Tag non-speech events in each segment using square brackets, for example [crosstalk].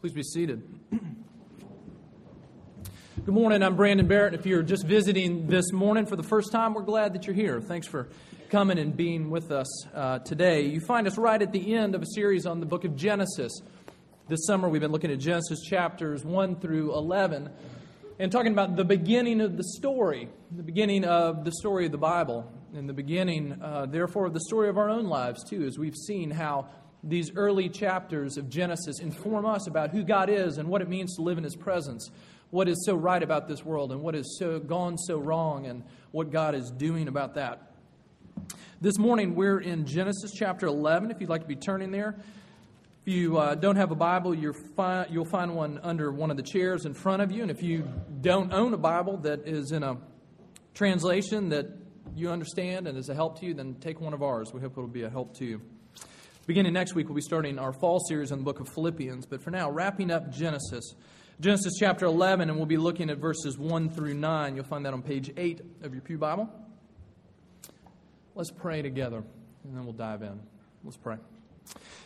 Please be seated. Good morning. I'm Brandon Barrett. If you're just visiting this morning for the first time, we're glad that you're here. Thanks for coming and being with us uh, today. You find us right at the end of a series on the book of Genesis. This summer, we've been looking at Genesis chapters 1 through 11 and talking about the beginning of the story, the beginning of the story of the Bible, and the beginning, uh, therefore, of the story of our own lives, too, as we've seen how these early chapters of Genesis inform us about who God is and what it means to live in His presence, what is so right about this world and what has so gone so wrong, and what God is doing about that. This morning we're in Genesis chapter 11. If you'd like to be turning there, if you uh, don't have a Bible, you you'll find one under one of the chairs in front of you. And if you don't own a Bible that is in a translation that you understand and is a help to you, then take one of ours. We hope it'll be a help to you. Beginning next week, we'll be starting our fall series on the book of Philippians. But for now, wrapping up Genesis. Genesis chapter 11, and we'll be looking at verses 1 through 9. You'll find that on page 8 of your Pew Bible. Let's pray together, and then we'll dive in. Let's pray.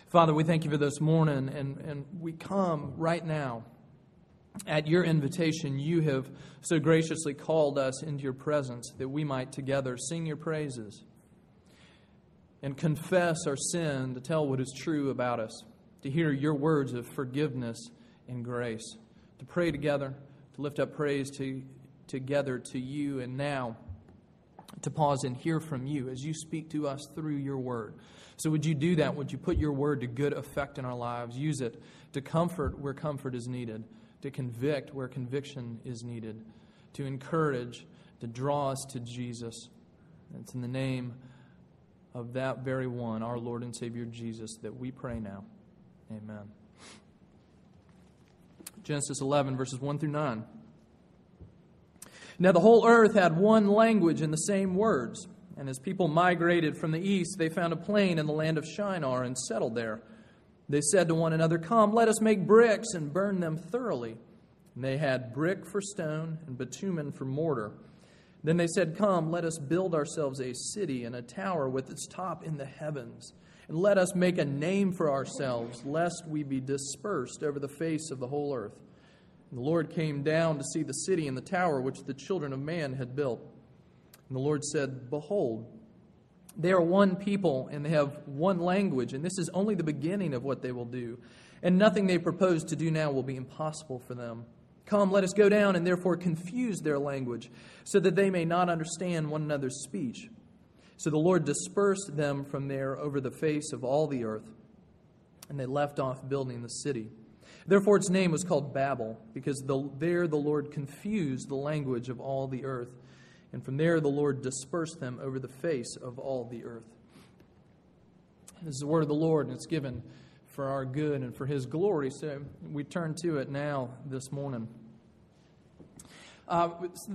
Father, we thank you for this morning, and, and we come right now. At your invitation, you have so graciously called us into your presence that we might together sing your praises and confess our sin, to tell what is true about us, to hear your words of forgiveness and grace, to pray together, to lift up praise to, together to you, and now to pause and hear from you as you speak to us through your word. So, would you do that? Would you put your word to good effect in our lives? Use it to comfort where comfort is needed, to convict where conviction is needed, to encourage, to draw us to Jesus. It's in the name of that very one, our Lord and Savior Jesus, that we pray now. Amen. Genesis 11, verses 1 through 9. Now the whole earth had one language and the same words. And as people migrated from the east, they found a plain in the land of Shinar and settled there. They said to one another, Come, let us make bricks and burn them thoroughly. And they had brick for stone and bitumen for mortar. Then they said, Come, let us build ourselves a city and a tower with its top in the heavens. And let us make a name for ourselves, lest we be dispersed over the face of the whole earth. And the Lord came down to see the city and the tower which the children of man had built. And the Lord said, Behold, they are one people and they have one language, and this is only the beginning of what they will do. And nothing they propose to do now will be impossible for them. Come, let us go down and therefore confuse their language, so that they may not understand one another's speech. So the Lord dispersed them from there over the face of all the earth, and they left off building the city. Therefore, its name was called Babel, because the, there the Lord confused the language of all the earth. And from there the Lord dispersed them over the face of all the earth. This is the word of the Lord, and it's given for our good and for His glory. So we turn to it now this morning. Uh,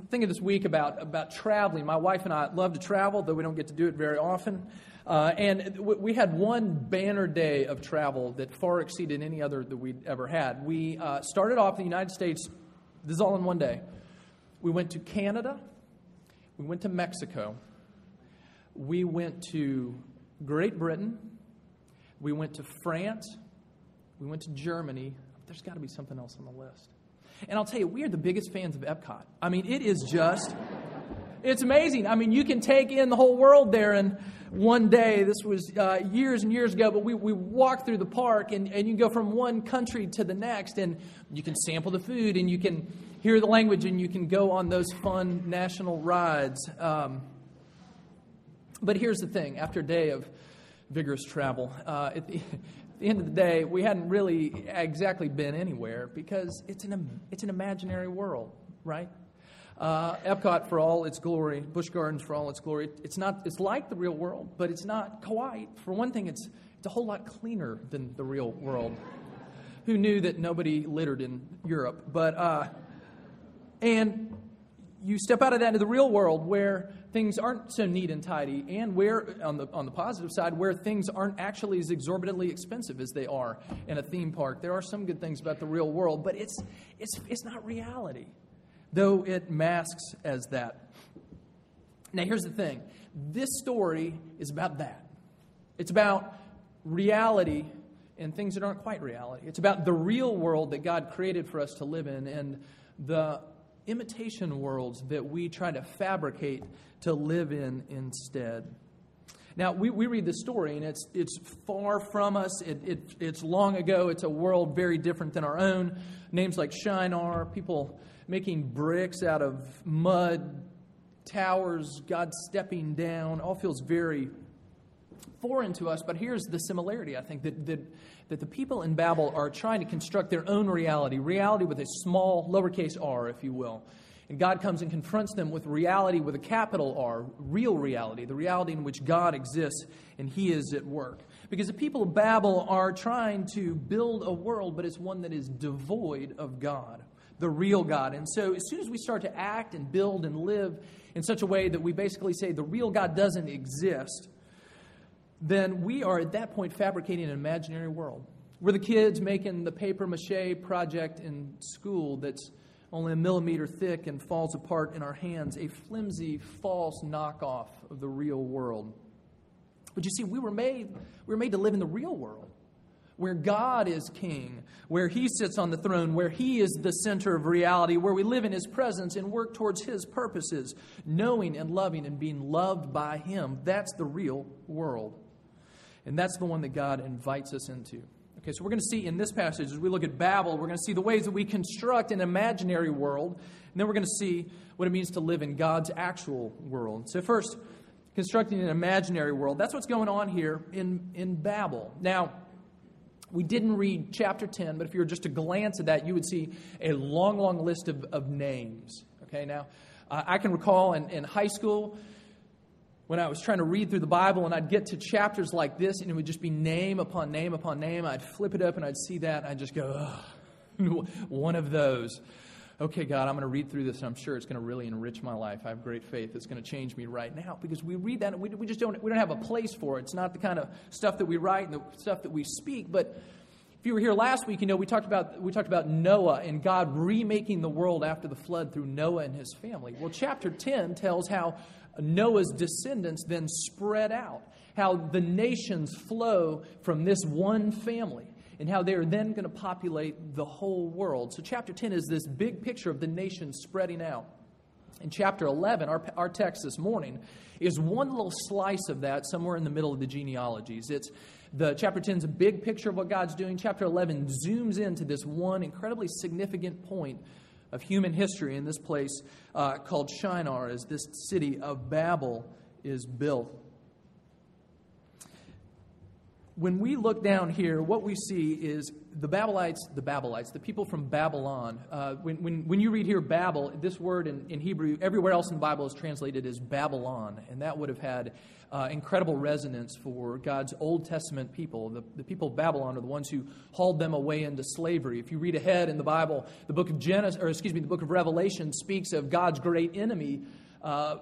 thinking this week about, about traveling. My wife and I love to travel, though we don't get to do it very often. Uh, and we had one banner day of travel that far exceeded any other that we'd ever had. We uh, started off in the United States, this is all in one day. We went to Canada, we went to Mexico, we went to Great Britain, we went to France. We went to Germany. There's got to be something else on the list. And I'll tell you, we are the biggest fans of Epcot. I mean, it is just, it's amazing. I mean, you can take in the whole world there in one day. This was uh, years and years ago, but we, we walk through the park and, and you go from one country to the next and you can sample the food and you can hear the language and you can go on those fun national rides. Um, but here's the thing after a day of vigorous travel. Uh, at, the, [laughs] at, the, end of the day, we hadn't really exactly been anywhere because it's an, it's an imaginary world, right? Uh, Epcot for all its glory, Busch Gardens for all its glory. It's not. It's like the real world, but it's not quite. For one thing, it's it's a whole lot cleaner than the real world. Who knew that nobody littered in Europe? But uh, and you step out of that into the real world where things aren't so neat and tidy, and where, on the, on the positive side, where things aren't actually as exorbitantly expensive as they are in a theme park. There are some good things about the real world, but it's, it's, it's not reality, though it masks as that. Now, here's the thing this story is about that. It's about reality and things that aren't quite reality. It's about the real world that God created for us to live in and the imitation worlds that we try to fabricate to live in instead. Now, we, we read the story, and it's, it's far from us. It, it, it's long ago. It's a world very different than our own. Names like Shinar, people making bricks out of mud, towers, God stepping down, all feels very foreign to us. But here's the similarity, I think, that, that, that the people in Babel are trying to construct their own reality, reality with a small, lowercase r, if you will. And God comes and confronts them with reality with a capital R, real reality, the reality in which God exists and He is at work. Because the people of Babel are trying to build a world, but it's one that is devoid of God, the real God. And so as soon as we start to act and build and live in such a way that we basically say the real God doesn't exist, then we are at that point fabricating an imaginary world. We're the kids making the paper mache project in school that's only a millimeter thick and falls apart in our hands, a flimsy, false knockoff of the real world. But you see, we were made, we were made to live in the real world, where God is king, where he sits on the throne, where he is the center of reality, where we live in his presence and work towards his purposes, knowing and loving and being loved by him. That's the real world. And that's the one that God invites us into. Okay, so we're going to see in this passage, as we look at Babel, we're going to see the ways that we construct an imaginary world, and then we're going to see what it means to live in God's actual world. So, first, constructing an imaginary world. That's what's going on here in, in Babel. Now, we didn't read chapter 10, but if you were just to glance at that, you would see a long, long list of, of names. Okay, now, uh, I can recall in, in high school, when I was trying to read through the Bible and I'd get to chapters like this and it would just be name upon name upon name. I'd flip it up and I'd see that and I'd just go, [laughs] one of those. Okay, God, I'm going to read through this and I'm sure it's going to really enrich my life. I have great faith it's going to change me right now because we read that and we, we just don't, we don't have a place for it. It's not the kind of stuff that we write and the stuff that we speak, but if you were here last week, you know we talked about we talked about Noah and God remaking the world after the flood through Noah and his family. Well, chapter 10 tells how Noah's descendants then spread out, how the nations flow from this one family, and how they are then going to populate the whole world. So, chapter 10 is this big picture of the nations spreading out. In chapter 11, our, our text this morning is one little slice of that somewhere in the middle of the genealogies. It's the chapter 10 is a big picture of what God's doing. Chapter 11 zooms into this one incredibly significant point of human history in this place uh, called Shinar as this city of Babel is built. When we look down here, what we see is the Babylonites, the Babylonites, the people from Babylon. Uh, when, when, when you read here Babel, this word in, in Hebrew, everywhere else in the Bible is translated as Babylon, and that would have had uh, incredible resonance for God's Old Testament people. The, the people of Babylon are the ones who hauled them away into slavery. If you read ahead in the Bible, the book of Genesis, or excuse me, the book of Revelation speaks of God's great enemy. Uh,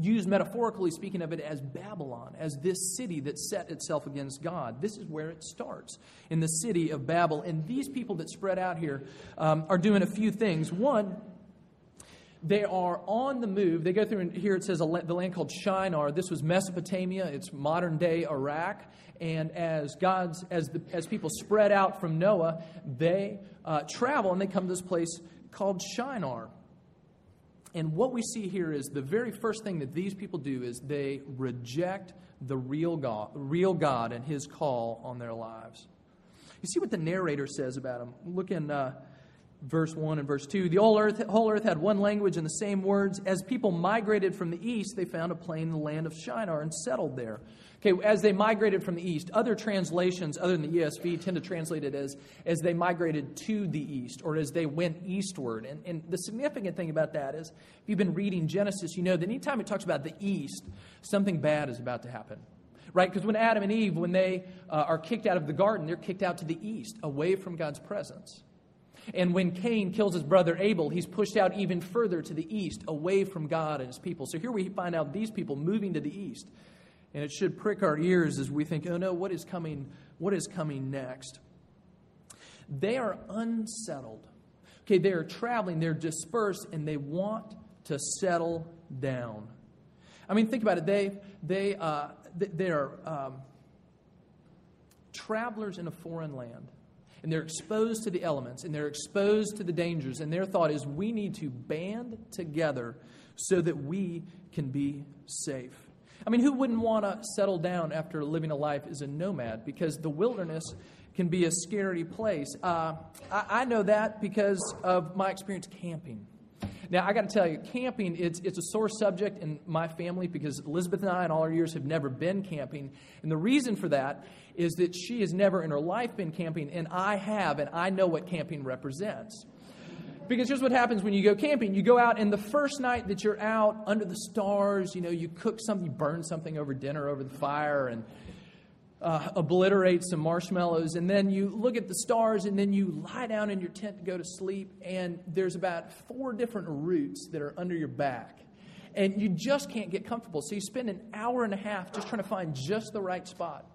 used metaphorically speaking of it as Babylon, as this city that set itself against God. This is where it starts, in the city of Babel. And these people that spread out here um, are doing a few things. One, they are on the move. They go through, and here it says the land called Shinar. This was Mesopotamia. It's modern day Iraq. And as God's, as, the, as people spread out from Noah, they uh, travel and they come to this place called Shinar. And what we see here is the very first thing that these people do is they reject the real God, real God and His call on their lives. You see what the narrator says about them. Look in. Uh, verse 1 and verse 2. The whole earth, whole earth had one language and the same words. As people migrated from the east, they found a plain in the land of Shinar and settled there. Okay, as they migrated from the east, other translations other than the ESV tend to translate it as as they migrated to the east or as they went eastward. And, and the significant thing about that is, if you've been reading Genesis, you know that anytime it talks about the east, something bad is about to happen right? Because when Adam and Eve, when they uh, are kicked out of the garden, they're kicked out to the east, away from God's presence. And when Cain kills his brother Abel, he's pushed out even further to the east, away from God and his people. So here we find out these people moving to the east. And it should prick our ears as we think, oh no, what is coming, what is coming next? They are unsettled. Okay, they are traveling, they're dispersed, and they want to settle down. I mean, think about it. They, they, uh, they are um, travelers in a foreign land. And they're exposed to the elements and they're exposed to the dangers. And their thought is we need to band together so that we can be safe. I mean, who wouldn't want to settle down after living a life as a nomad? Because the wilderness can be a scary place. Uh, I, I know that because of my experience camping. Now, I got to tell you, camping, it's, it's a sore subject in my family because Elizabeth and I, in all our years, have never been camping. And the reason for that is that she has never in her life been camping, and I have, and I know what camping represents. Because here's what happens when you go camping. You go out, and the first night that you're out under the stars, you know, you cook something, you burn something over dinner over the fire, and uh, obliterate some marshmallows. And then you look at the stars, and then you lie down in your tent to go to sleep, and there's about four different roots that are under your back. And you just can't get comfortable. So you spend an hour and a half just trying to find just the right spot.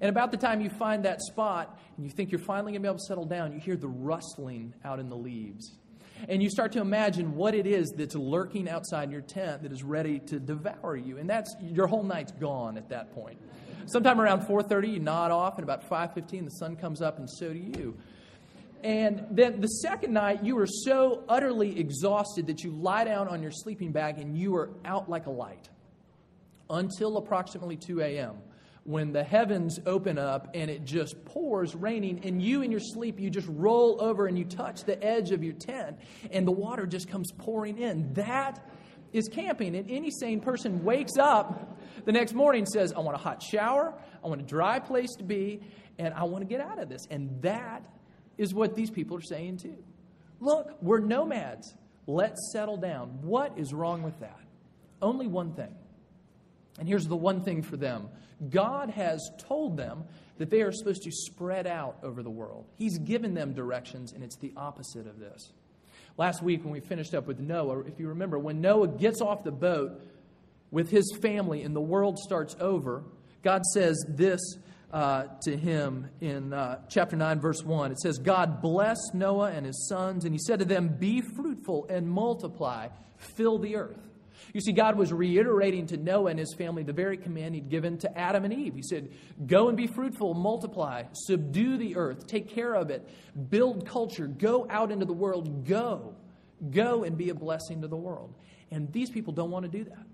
And about the time you find that spot and you think you're finally going to be able to settle down, you hear the rustling out in the leaves and you start to imagine what it is that's lurking outside your tent that is ready to devour you. And that's your whole night's gone at that point. Sometime around 4.30 you nod off and about 5.15 the sun comes up and so do you. And then the second night you are so utterly exhausted that you lie down on your sleeping bag and you are out like a light until approximately 2 a.m when the heavens open up and it just pours raining, and you in your sleep, you just roll over and you touch the edge of your tent, and the water just comes pouring in. That is camping. And any sane person wakes up the next morning says, I want a hot shower, I want a dry place to be, and I want to get out of this. And that is what these people are saying too. Look, we're nomads. Let's settle down. What is wrong with that? Only one thing. And here's the one thing for them God has told them that they are supposed to spread out over the world. He's given them directions, and it's the opposite of this. Last week, when we finished up with Noah, if you remember, when Noah gets off the boat with his family and the world starts over, God says this uh, to him in uh, chapter 9, verse 1. It says, God blessed Noah and his sons, and he said to them, Be fruitful and multiply, fill the earth. You see, God was reiterating to Noah and his family the very command he'd given to Adam and Eve. He said, Go and be fruitful, multiply, subdue the earth, take care of it, build culture, go out into the world, go. Go and be a blessing to the world. And these people don't want to do that.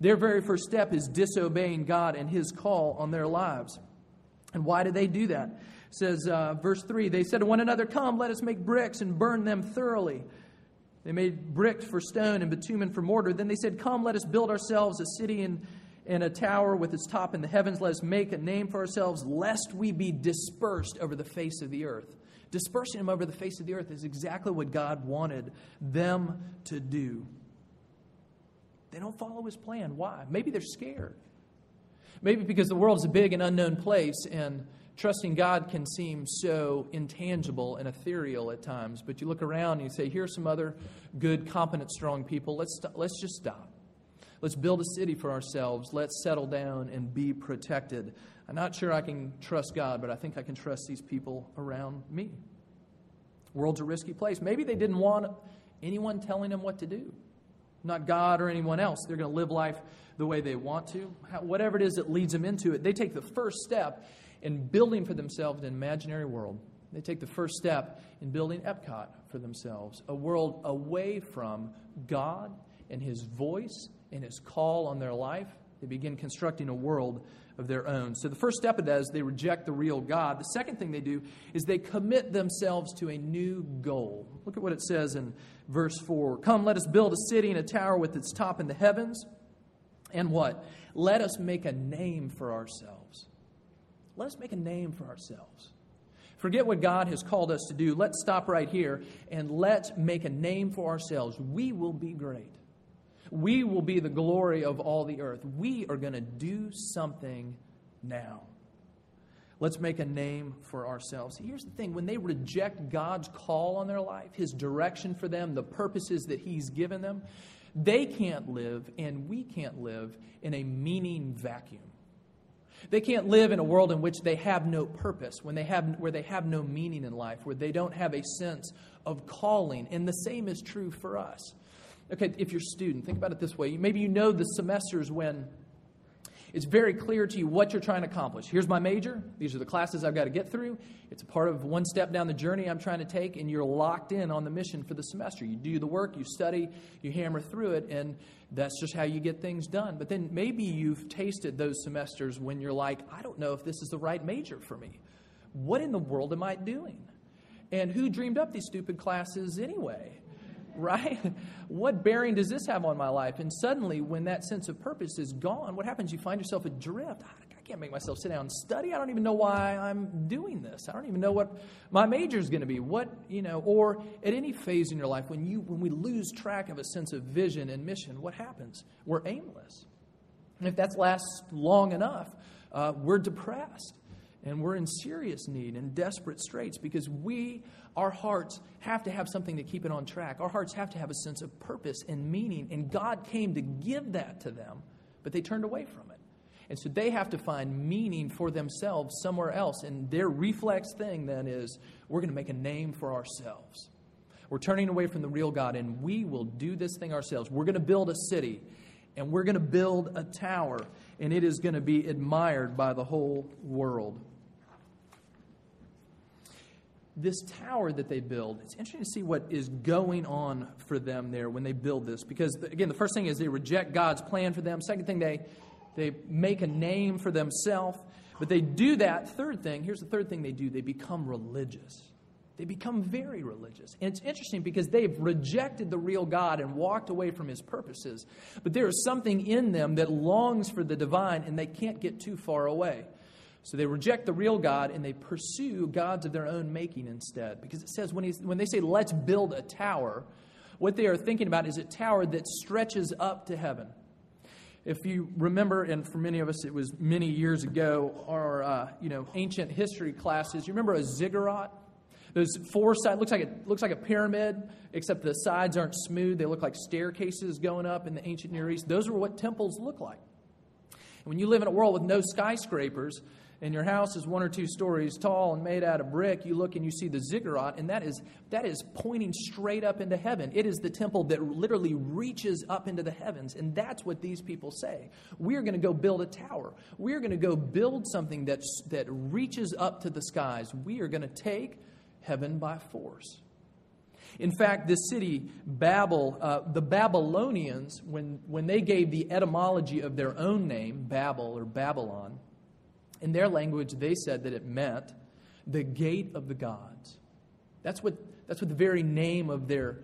Their very first step is disobeying God and his call on their lives. And why did they do that? It says, uh, verse 3 They said to one another, Come, let us make bricks and burn them thoroughly. They made brick for stone and bitumen for mortar. Then they said, Come, let us build ourselves a city and, and a tower with its top in the heavens. Let us make a name for ourselves, lest we be dispersed over the face of the earth. Dispersing them over the face of the earth is exactly what God wanted them to do. They don't follow his plan. Why? Maybe they're scared. Maybe because the world is a big and unknown place and trusting God can seem so intangible and ethereal at times, but you look around and you say, here's some other good, competent, strong people. Let's, st- let's just stop. Let's build a city for ourselves. Let's settle down and be protected. I'm not sure I can trust God, but I think I can trust these people around me. World's a risky place. Maybe they didn't want anyone telling them what to do. Not God or anyone else. They're going to live life the way they want to. Whatever it is that leads them into it, they take the first step in building for themselves an imaginary world. They take the first step in building Epcot for themselves, a world away from God and His voice and His call on their life. They begin constructing a world of their own. So the first step of that is they reject the real God. The second thing they do is they commit themselves to a new goal. Look at what it says in verse 4 Come, let us build a city and a tower with its top in the heavens. And what? Let us make a name for ourselves let us make a name for ourselves. Forget what God has called us to do. Let's stop right here and let's make a name for ourselves. We will be great. We will be the glory of all the earth. We are going to do something now. Let's make a name for ourselves. Here's the thing when they reject God's call on their life, His direction for them, the purposes that He's given them, they can't live and we can't live in a meaning vacuum. They can't live in a world in which they have no purpose, when they have, where they have no meaning in life, where they don't have a sense of calling. And the same is true for us. Okay, if you're a student, think about it this way. Maybe you know the semesters when It's very clear to you what you're trying to accomplish. Here's my major. These are the classes I've got to get through. It's a part of one step down the journey I'm trying to take, and you're locked in on the mission for the semester. You do the work, you study, you hammer through it, and that's just how you get things done. But then maybe you've tasted those semesters when you're like, I don't know if this is the right major for me. What in the world am I doing? And who dreamed up these stupid classes anyway? Right? [laughs] What bearing does this have on my life? And suddenly, when that sense of purpose is gone, what happens? You find yourself adrift. I can't make myself sit down and study. I don't even know why I'm doing this. I don't even know what my major is going to be. What, you know, or at any phase in your life, when, you, when we lose track of a sense of vision and mission, what happens? We're aimless. And if that lasts long enough, uh, we're depressed and we're in serious need and desperate straits because we, our hearts, have to have something to keep it on track. Our hearts have to have a sense of purpose and meaning, and God came to give that to them, but they turned away from it. And so they have to find meaning for themselves somewhere else. And their reflex thing then is we're going to make a name for ourselves. We're turning away from the real God, and we will do this thing ourselves. We're going to build a city, and we're going to build a tower, and it is going to be admired by the whole world this tower that they build, it's interesting to see what is going on for them there when they build this. Because, again, the first thing is they reject God's plan for them. Second thing, they, they make a name for themselves. But they do that. Third thing, here's the third thing they do they become religious. They become very religious. And it's interesting because they've rejected the real God and walked away from his purposes. But there is something in them that longs for the divine, and they can't get too far away. So they reject the real God and they pursue gods of their own making instead. Because it says when, when they say, let's build a tower, what they are thinking about is a tower that stretches up to heaven. If you remember, and for many of us it was many years ago, our uh, you know ancient history classes, you remember a ziggurat? Those four sides looks like it looks like a pyramid, except the sides aren't smooth. They look like staircases going up in the ancient Near East. Those are what temples look like. And when you live in a world with no skyscrapers, and your house is one or two stories tall and made out of brick, you look and you see the ziggurat, and that is, that is pointing straight up into heaven. It is the temple that literally reaches up into the heavens. And that's what these people say. We're going to go build a tower. We're going to go build something that's, that reaches up to the skies. We are going to take heaven by force. In fact, this city, Babel, uh, the Babylonians, when, when they gave the etymology of their own name, Babel or Babylon, in their language, they said that it meant the gate of the gods. That's what, that's what the very name of their,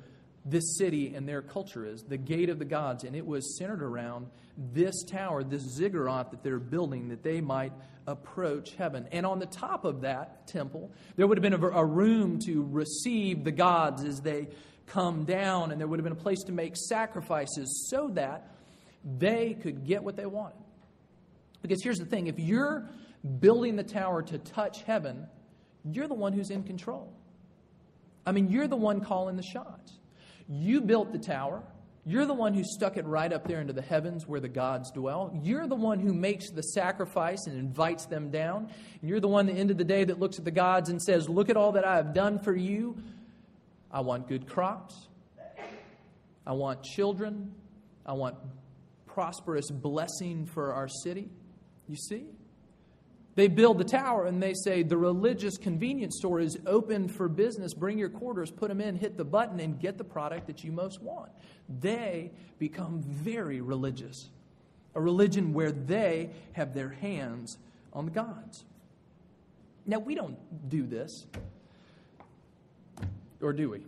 this city and their culture is the gate of the gods. And it was centered around this tower, this ziggurat that they're building, that they might approach heaven. And on the top of that temple, there would have been a, a room to receive the gods as they come down, and there would have been a place to make sacrifices so that they could get what they wanted. Because here's the thing if you're building the tower to touch heaven, you're the one who's in control. I mean, you're the one calling the shots. You built the tower. You're the one who stuck it right up there into the heavens where the gods dwell. You're the one who makes the sacrifice and invites them down. And you're the one at the end of the day that looks at the gods and says, Look at all that I have done for you. I want good crops. I want children. I want prosperous blessing for our city. You see? They build the tower and they say the religious convenience store is open for business. Bring your quarters, put them in, hit the button, and get the product that you most want. They become very religious. A religion where they have their hands on the gods. Now, we don't do this, or do we?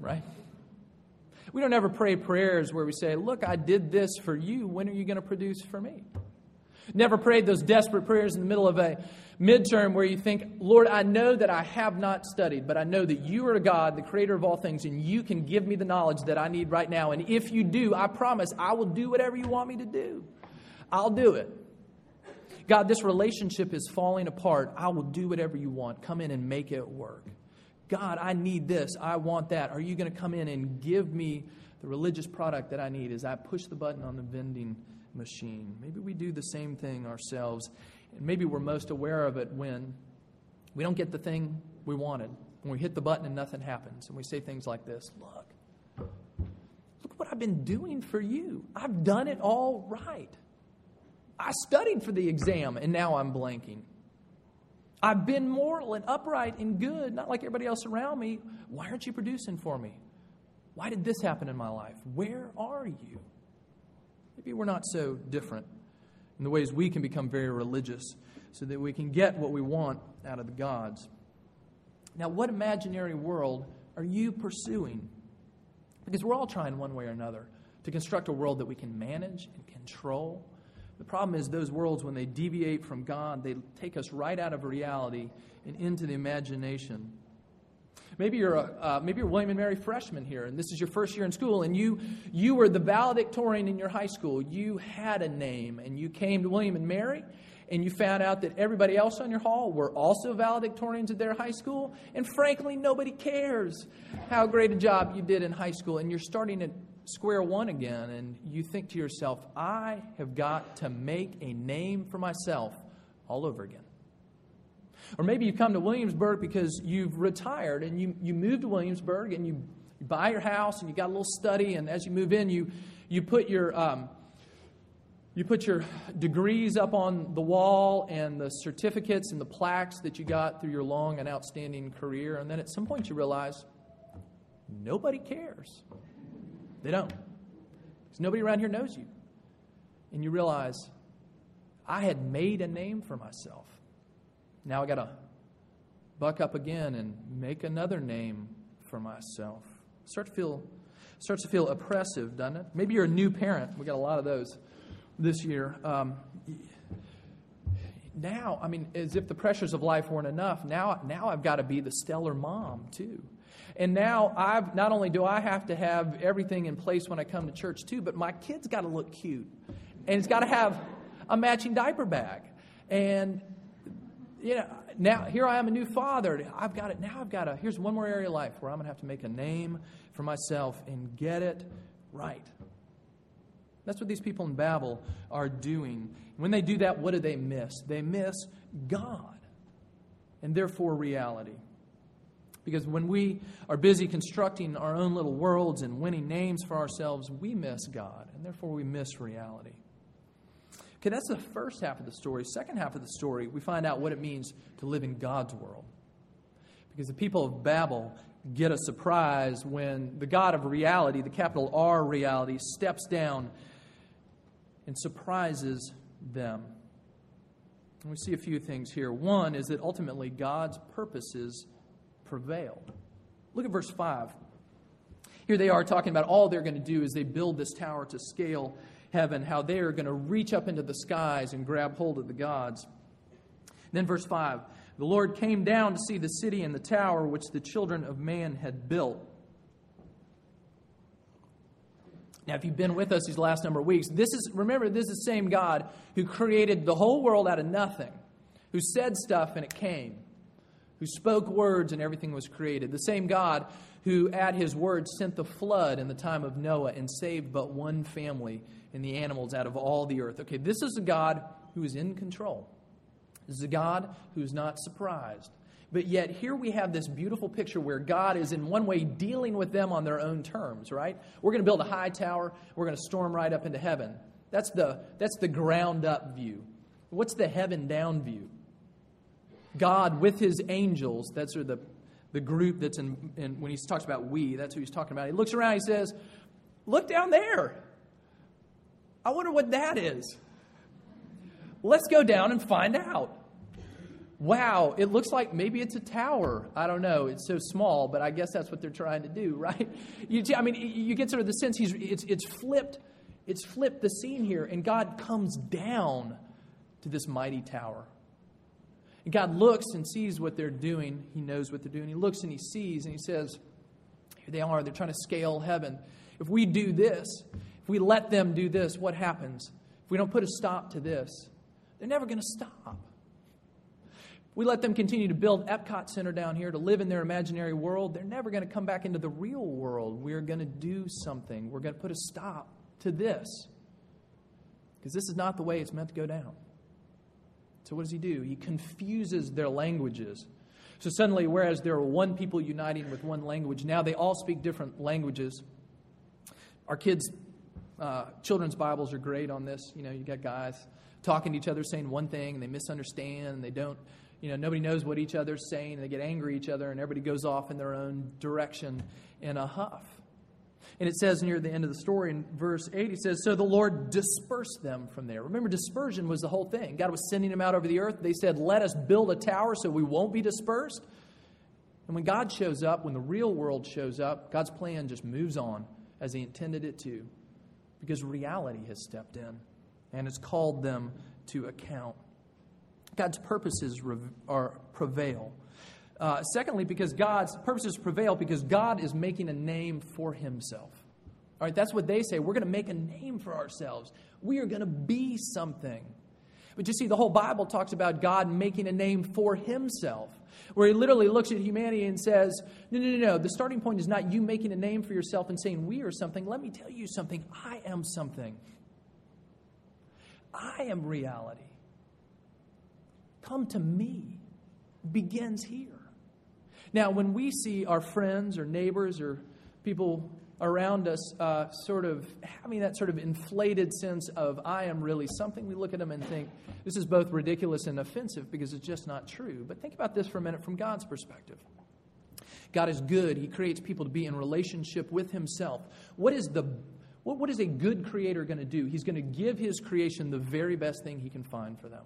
Right? We don't ever pray prayers where we say, Look, I did this for you. When are you going to produce for me? Never prayed those desperate prayers in the middle of a midterm where you think, Lord, I know that I have not studied, but I know that you are God, the creator of all things, and you can give me the knowledge that I need right now. And if you do, I promise I will do whatever you want me to do. I'll do it. God, this relationship is falling apart. I will do whatever you want. Come in and make it work. God, I need this. I want that. Are you going to come in and give me the religious product that I need as I push the button on the vending machine. Maybe we do the same thing ourselves. And maybe we're most aware of it when we don't get the thing we wanted. When we hit the button and nothing happens. And we say things like this Look, look what I've been doing for you. I've done it all right. I studied for the exam and now I'm blanking. I've been moral and upright and good, not like everybody else around me. Why aren't you producing for me? Why did this happen in my life? Where are you? Maybe we're not so different in the ways we can become very religious so that we can get what we want out of the gods. Now, what imaginary world are you pursuing? Because we're all trying one way or another to construct a world that we can manage and control. The problem is, those worlds, when they deviate from God, they take us right out of reality and into the imagination. Maybe you're a uh, maybe you're William and Mary freshman here, and this is your first year in school, and you you were the valedictorian in your high school. You had a name, and you came to William and Mary, and you found out that everybody else on your hall were also valedictorians at their high school, and frankly, nobody cares how great a job you did in high school, and you're starting at square one again, and you think to yourself, I have got to make a name for myself all over again. Or maybe you come to Williamsburg because you've retired and you, you moved to Williamsburg and you, you buy your house and you got a little study, and as you move in, you, you put your. Um, you put your degrees up on the wall and the certificates and the plaques that you got through your long and outstanding career, and then at some point you realize nobody cares. They don't. Because nobody around here knows you. And you realize, I had made a name for myself. Now I got to buck up again and make another name for myself. Start to feel starts to feel oppressive, doesn't it? Maybe you're a new parent. We got a lot of those this year. Um, now, I mean, as if the pressures of life weren't enough, now, now I've got to be the stellar mom, too. And now I've not only do I have to have everything in place when I come to church too, but my kid's got to look cute. And it's got to have a matching diaper bag. And you know, now here I am a new father. I've got it. Now I've got to, here's one more area of life where I'm going to have to make a name for myself and get it right. That's what these people in Babel are doing. When they do that, what do they miss? They miss God and therefore reality. Because when we are busy constructing our own little worlds and winning names for ourselves, we miss God, and therefore we miss reality. Okay, that's the first half of the story. Second half of the story, we find out what it means to live in God's world. Because the people of Babel get a surprise when the God of reality, the capital R reality, steps down and surprises them. And we see a few things here. One is that ultimately God's purposes prevail. Look at verse 5. Here they are talking about all they're going to do is they build this tower to scale heaven, how they are going to reach up into the skies and grab hold of the gods. then, verse 5 the Lord came down to see the city and the tower which the children of man had built. Now, if you've been with us these last number of weeks, this is, remember, this is the same God who created the whole world out of nothing, who said stuff and it came, who spoke words and everything was created. The same God who, at his word, sent the flood in the time of Noah and saved but one family and the animals out of all the earth. Okay, this is a God who is in control. This is a God who is not surprised. But yet, here we have this beautiful picture where God is, in one way, dealing with them on their own terms, right? We're going to build a high tower, we're going to storm right up into heaven. That's the, that's the ground up view. What's the heaven down view? God with his angels, that's the, the group that's in, in, when he talks about we, that's who he's talking about. He looks around, he says, Look down there. I wonder what that is. Let's go down and find out wow, it looks like maybe it's a tower. I don't know. It's so small, but I guess that's what they're trying to do, [laughs] right? You, I mean, you get sort of the sense he's it's, it's flipped. It's flipped the scene here, and God comes down to this mighty tower. And God looks and sees what they're doing. He knows what they're doing. He looks and he sees, and he says, Here they are. They're trying to scale heaven. If we do this, if we let them do this, what happens? If we don't put a stop to this, they're never going to stop. We let them continue to build Epcot Center down here to live in their imaginary world. They're never going to come back into the real world. We're going to do something. We're going to put a stop to this. Because this is not the way it's meant to go down. So, what does he do? He confuses their languages. So, suddenly, whereas there are one people uniting with one language, now they all speak different languages. Our kids' uh, children's Bibles are great on this. You know, you got guys talking to each other, saying one thing, and they misunderstand, and they don't, you know, nobody knows what each other's saying, and they get angry at each other, and everybody goes off in their own direction in a huff. And it says near the end of the story in verse 8, he says, So the Lord dispersed them from there. Remember, dispersion was the whole thing. God was sending them out over the earth. They said, Let us build a tower so we won't be dispersed. And when God shows up, when the real world shows up, God's plan just moves on as He intended it to because reality has stepped in and has called them to account. God's purposes are prevail. Uh, secondly, because God's purposes prevail because God is making a name for himself. All right, that's what they say. We're going to make a name for ourselves. We are going to be something. But you see, the whole Bible talks about God making a name for himself, where he literally looks at humanity and says, No, no, no, no. The starting point is not you making a name for yourself and saying, We are something. Let me tell you something. I am something. I am reality. Come to me begins here. Now, when we see our friends or neighbors or people around us uh, sort of having that sort of inflated sense of, I am really something, we look at them and think, this is both ridiculous and offensive because it's just not true. But think about this for a minute from God's perspective. God is good. He creates people to be in relationship with Himself. What is the what, what is a good creator going to do? He's going to give his creation the very best thing he can find for them.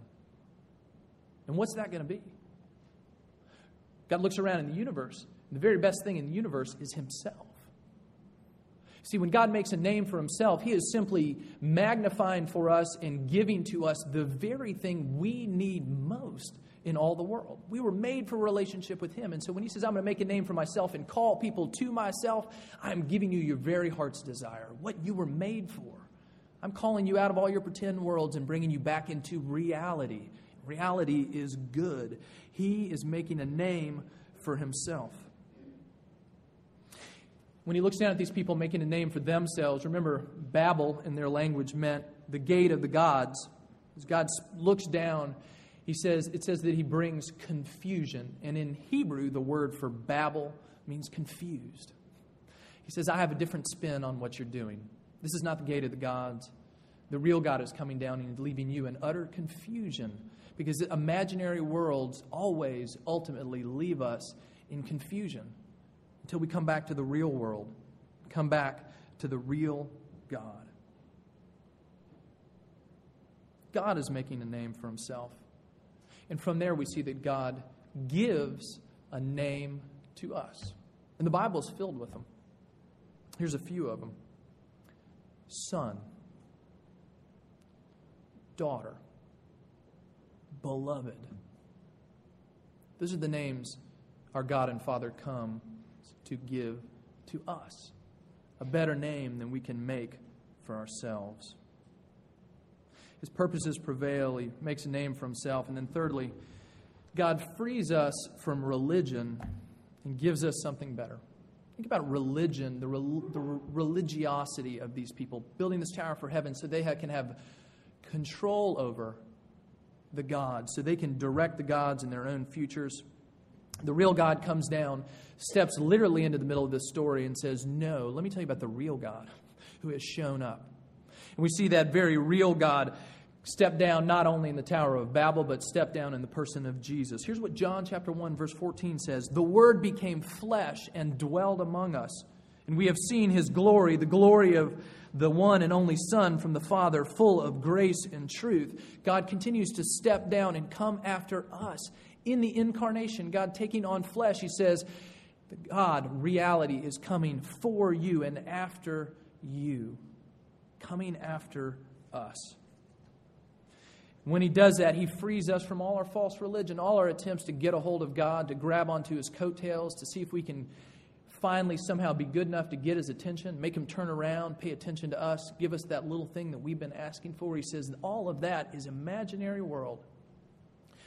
And what's that going to be? God looks around in the universe, and the very best thing in the universe is himself. See, when God makes a name for himself, he is simply magnifying for us and giving to us the very thing we need most in all the world. We were made for a relationship with him. And so when he says, I'm going to make a name for myself and call people to myself, I'm giving you your very heart's desire, what you were made for. I'm calling you out of all your pretend worlds and bringing you back into reality. Reality is good. He is making a name for himself when he looks down at these people making a name for themselves, remember, Babel in their language meant the gate of the gods. As God looks down, he says, it says that he brings confusion. And in Hebrew, the word for Babel means confused. He says, I have a different spin on what you're doing. This is not the gate of the gods. The real God is coming down and leaving you in utter confusion because imaginary worlds always ultimately leave us in confusion until we come back to the real world, come back to the real God. God is making a name for himself. And from there, we see that God gives a name to us. And the Bible is filled with them. Here's a few of them Son, daughter, beloved. Those are the names our God and Father come to give to us. A better name than we can make for ourselves. His purposes prevail. He makes a name for himself. And then, thirdly, God frees us from religion and gives us something better. Think about religion, the, the religiosity of these people, building this tower for heaven so they can have control over the gods, so they can direct the gods in their own futures. The real God comes down, steps literally into the middle of this story, and says, No, let me tell you about the real God who has shown up. And we see that very real God step down not only in the Tower of Babel, but step down in the person of Jesus. Here's what John chapter 1, verse 14 says The Word became flesh and dwelled among us. And we have seen his glory, the glory of the one and only Son from the Father, full of grace and truth. God continues to step down and come after us in the incarnation, God taking on flesh, he says, God, reality is coming for you and after you, coming after us. When he does that, he frees us from all our false religion, all our attempts to get a hold of God, to grab onto his coattails, to see if we can finally somehow be good enough to get his attention, make him turn around, pay attention to us, give us that little thing that we've been asking for. He says all of that is imaginary world.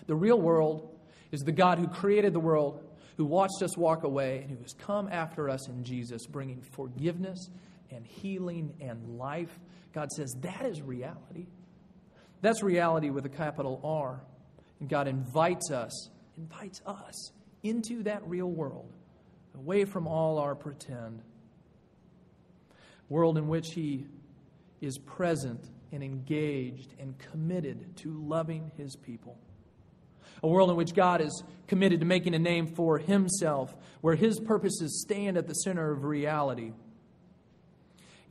The real world is the God who created the world, who watched us walk away, and who has come after us in Jesus, bringing forgiveness and healing and life. God says that is reality. That's reality with a capital R. And God invites us, invites us into that real world, away from all our pretend. World in which He is present and engaged and committed to loving his people. A world in which God is committed to making a name for himself, where his purposes stand at the center of reality.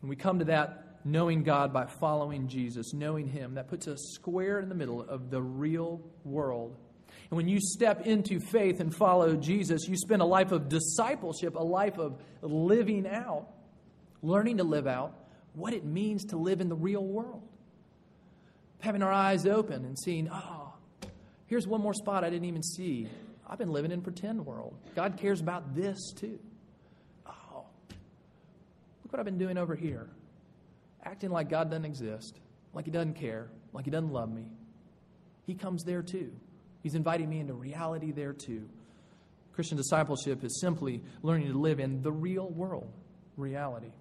And we come to that knowing God by following Jesus, knowing him. That puts us square in the middle of the real world. And when you step into faith and follow Jesus, you spend a life of discipleship, a life of living out, learning to live out what it means to live in the real world. Having our eyes open and seeing, oh, here's one more spot I didn't even see. I've been living in pretend world. God cares about this too. Oh, look what I've been doing over here. Acting like God doesn't exist, like He doesn't care, like He doesn't love me. He comes there too. He's inviting me into reality there too. Christian discipleship is simply learning to live in the real world, reality.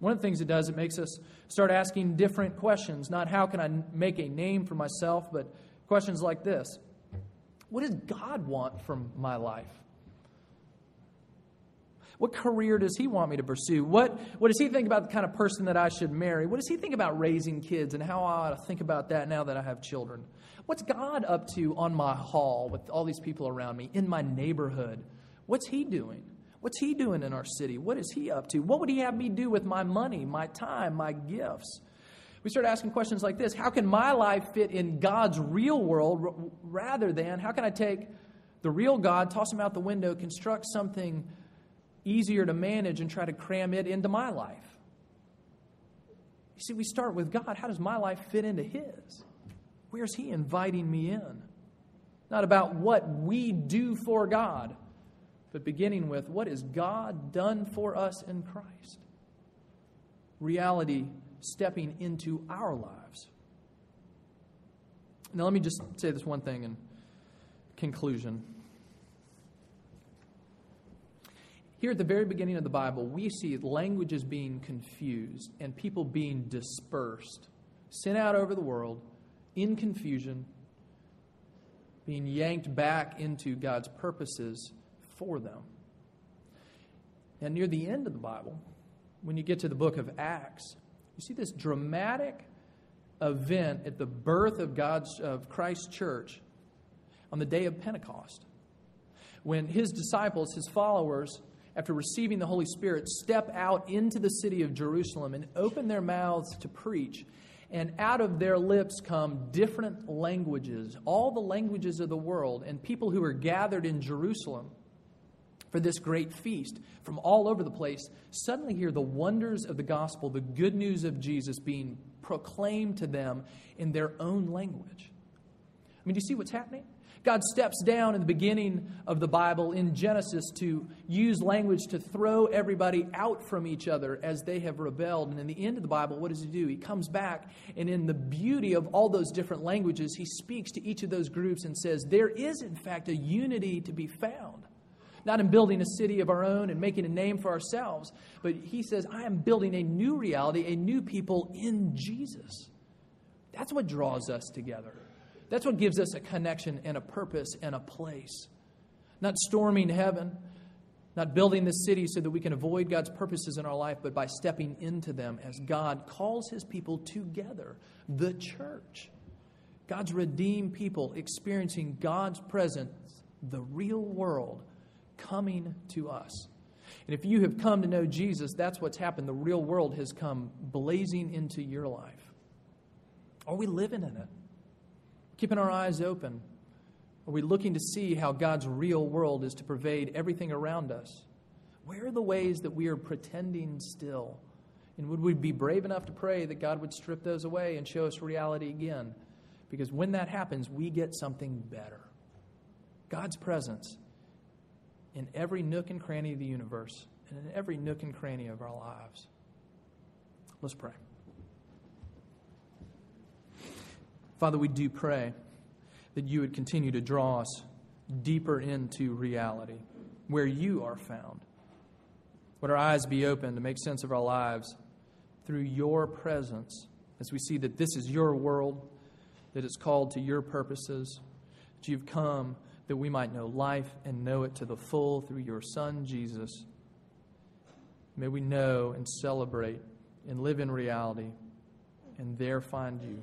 One of the things it does, it makes us start asking different questions. Not how can I make a name for myself, but questions like this What does God want from my life? What career does he want me to pursue? What, what does he think about the kind of person that I should marry? What does he think about raising kids and how I ought to think about that now that I have children? What's God up to on my hall with all these people around me, in my neighborhood? What's he doing? What's he doing in our city? What is he up to? What would he have me do with my money, my time, my gifts? We start asking questions like this How can my life fit in God's real world rather than how can I take the real God, toss him out the window, construct something easier to manage, and try to cram it into my life? You see, we start with God. How does my life fit into his? Where's he inviting me in? Not about what we do for God but beginning with what has God done for us in Christ? Reality stepping into our lives. Now, let me just say this one thing in conclusion. Here at the very beginning of the Bible, we see languages being confused and people being dispersed, sent out over the world in confusion, being yanked back into God's purposes for them. And near the end of the Bible, when you get to the book of Acts, you see this dramatic event at the birth of God's of Christ's church on the day of Pentecost. When his disciples, his followers, after receiving the Holy Spirit, step out into the city of Jerusalem and open their mouths to preach. And out of their lips come different languages, all the languages of the world, and people who are gathered in Jerusalem for this great feast from all over the place suddenly hear the wonders of the gospel, the good news of Jesus being proclaimed to them in their own language. I mean, do you see what's happening? God steps down in the beginning of the Bible in Genesis to use language to throw everybody out from each other as they have rebelled. And in the end of the Bible, what does he do? He comes back, and in the beauty of all those different languages, he speaks to each of those groups and says, There is, in fact, a unity to be found not in building a city of our own and making a name for ourselves, but he says, I am building a new reality, a new people in Jesus. That's what draws us together. That's what gives us a connection and a purpose and a place. Not storming heaven, not building this city so that we can avoid God's purposes in our life, but by stepping into them as God calls his people together, the church. God's redeemed people experiencing God's presence, the real world, coming to us. And if you have come to know Jesus, that's what's happened. The real world has come blazing into your life. Are we living in it? Keeping our eyes open? Are we looking to see how God's real world is to pervade everything around us? Where are the ways that we are pretending still? And would we be brave enough to pray that God would strip those away and show us reality again? Because when that happens, we get something better God's presence in every nook and cranny of the universe and in every nook and cranny of our lives. Let's pray. Father, we do pray that you would continue to draw us deeper into reality, where you are found. Would our eyes be open to make sense of our lives through your presence as we see that this is your world, that it's called to your purposes, that you've come that we might know life and know it to the full through your Son, Jesus. May we know and celebrate and live in reality and there find you.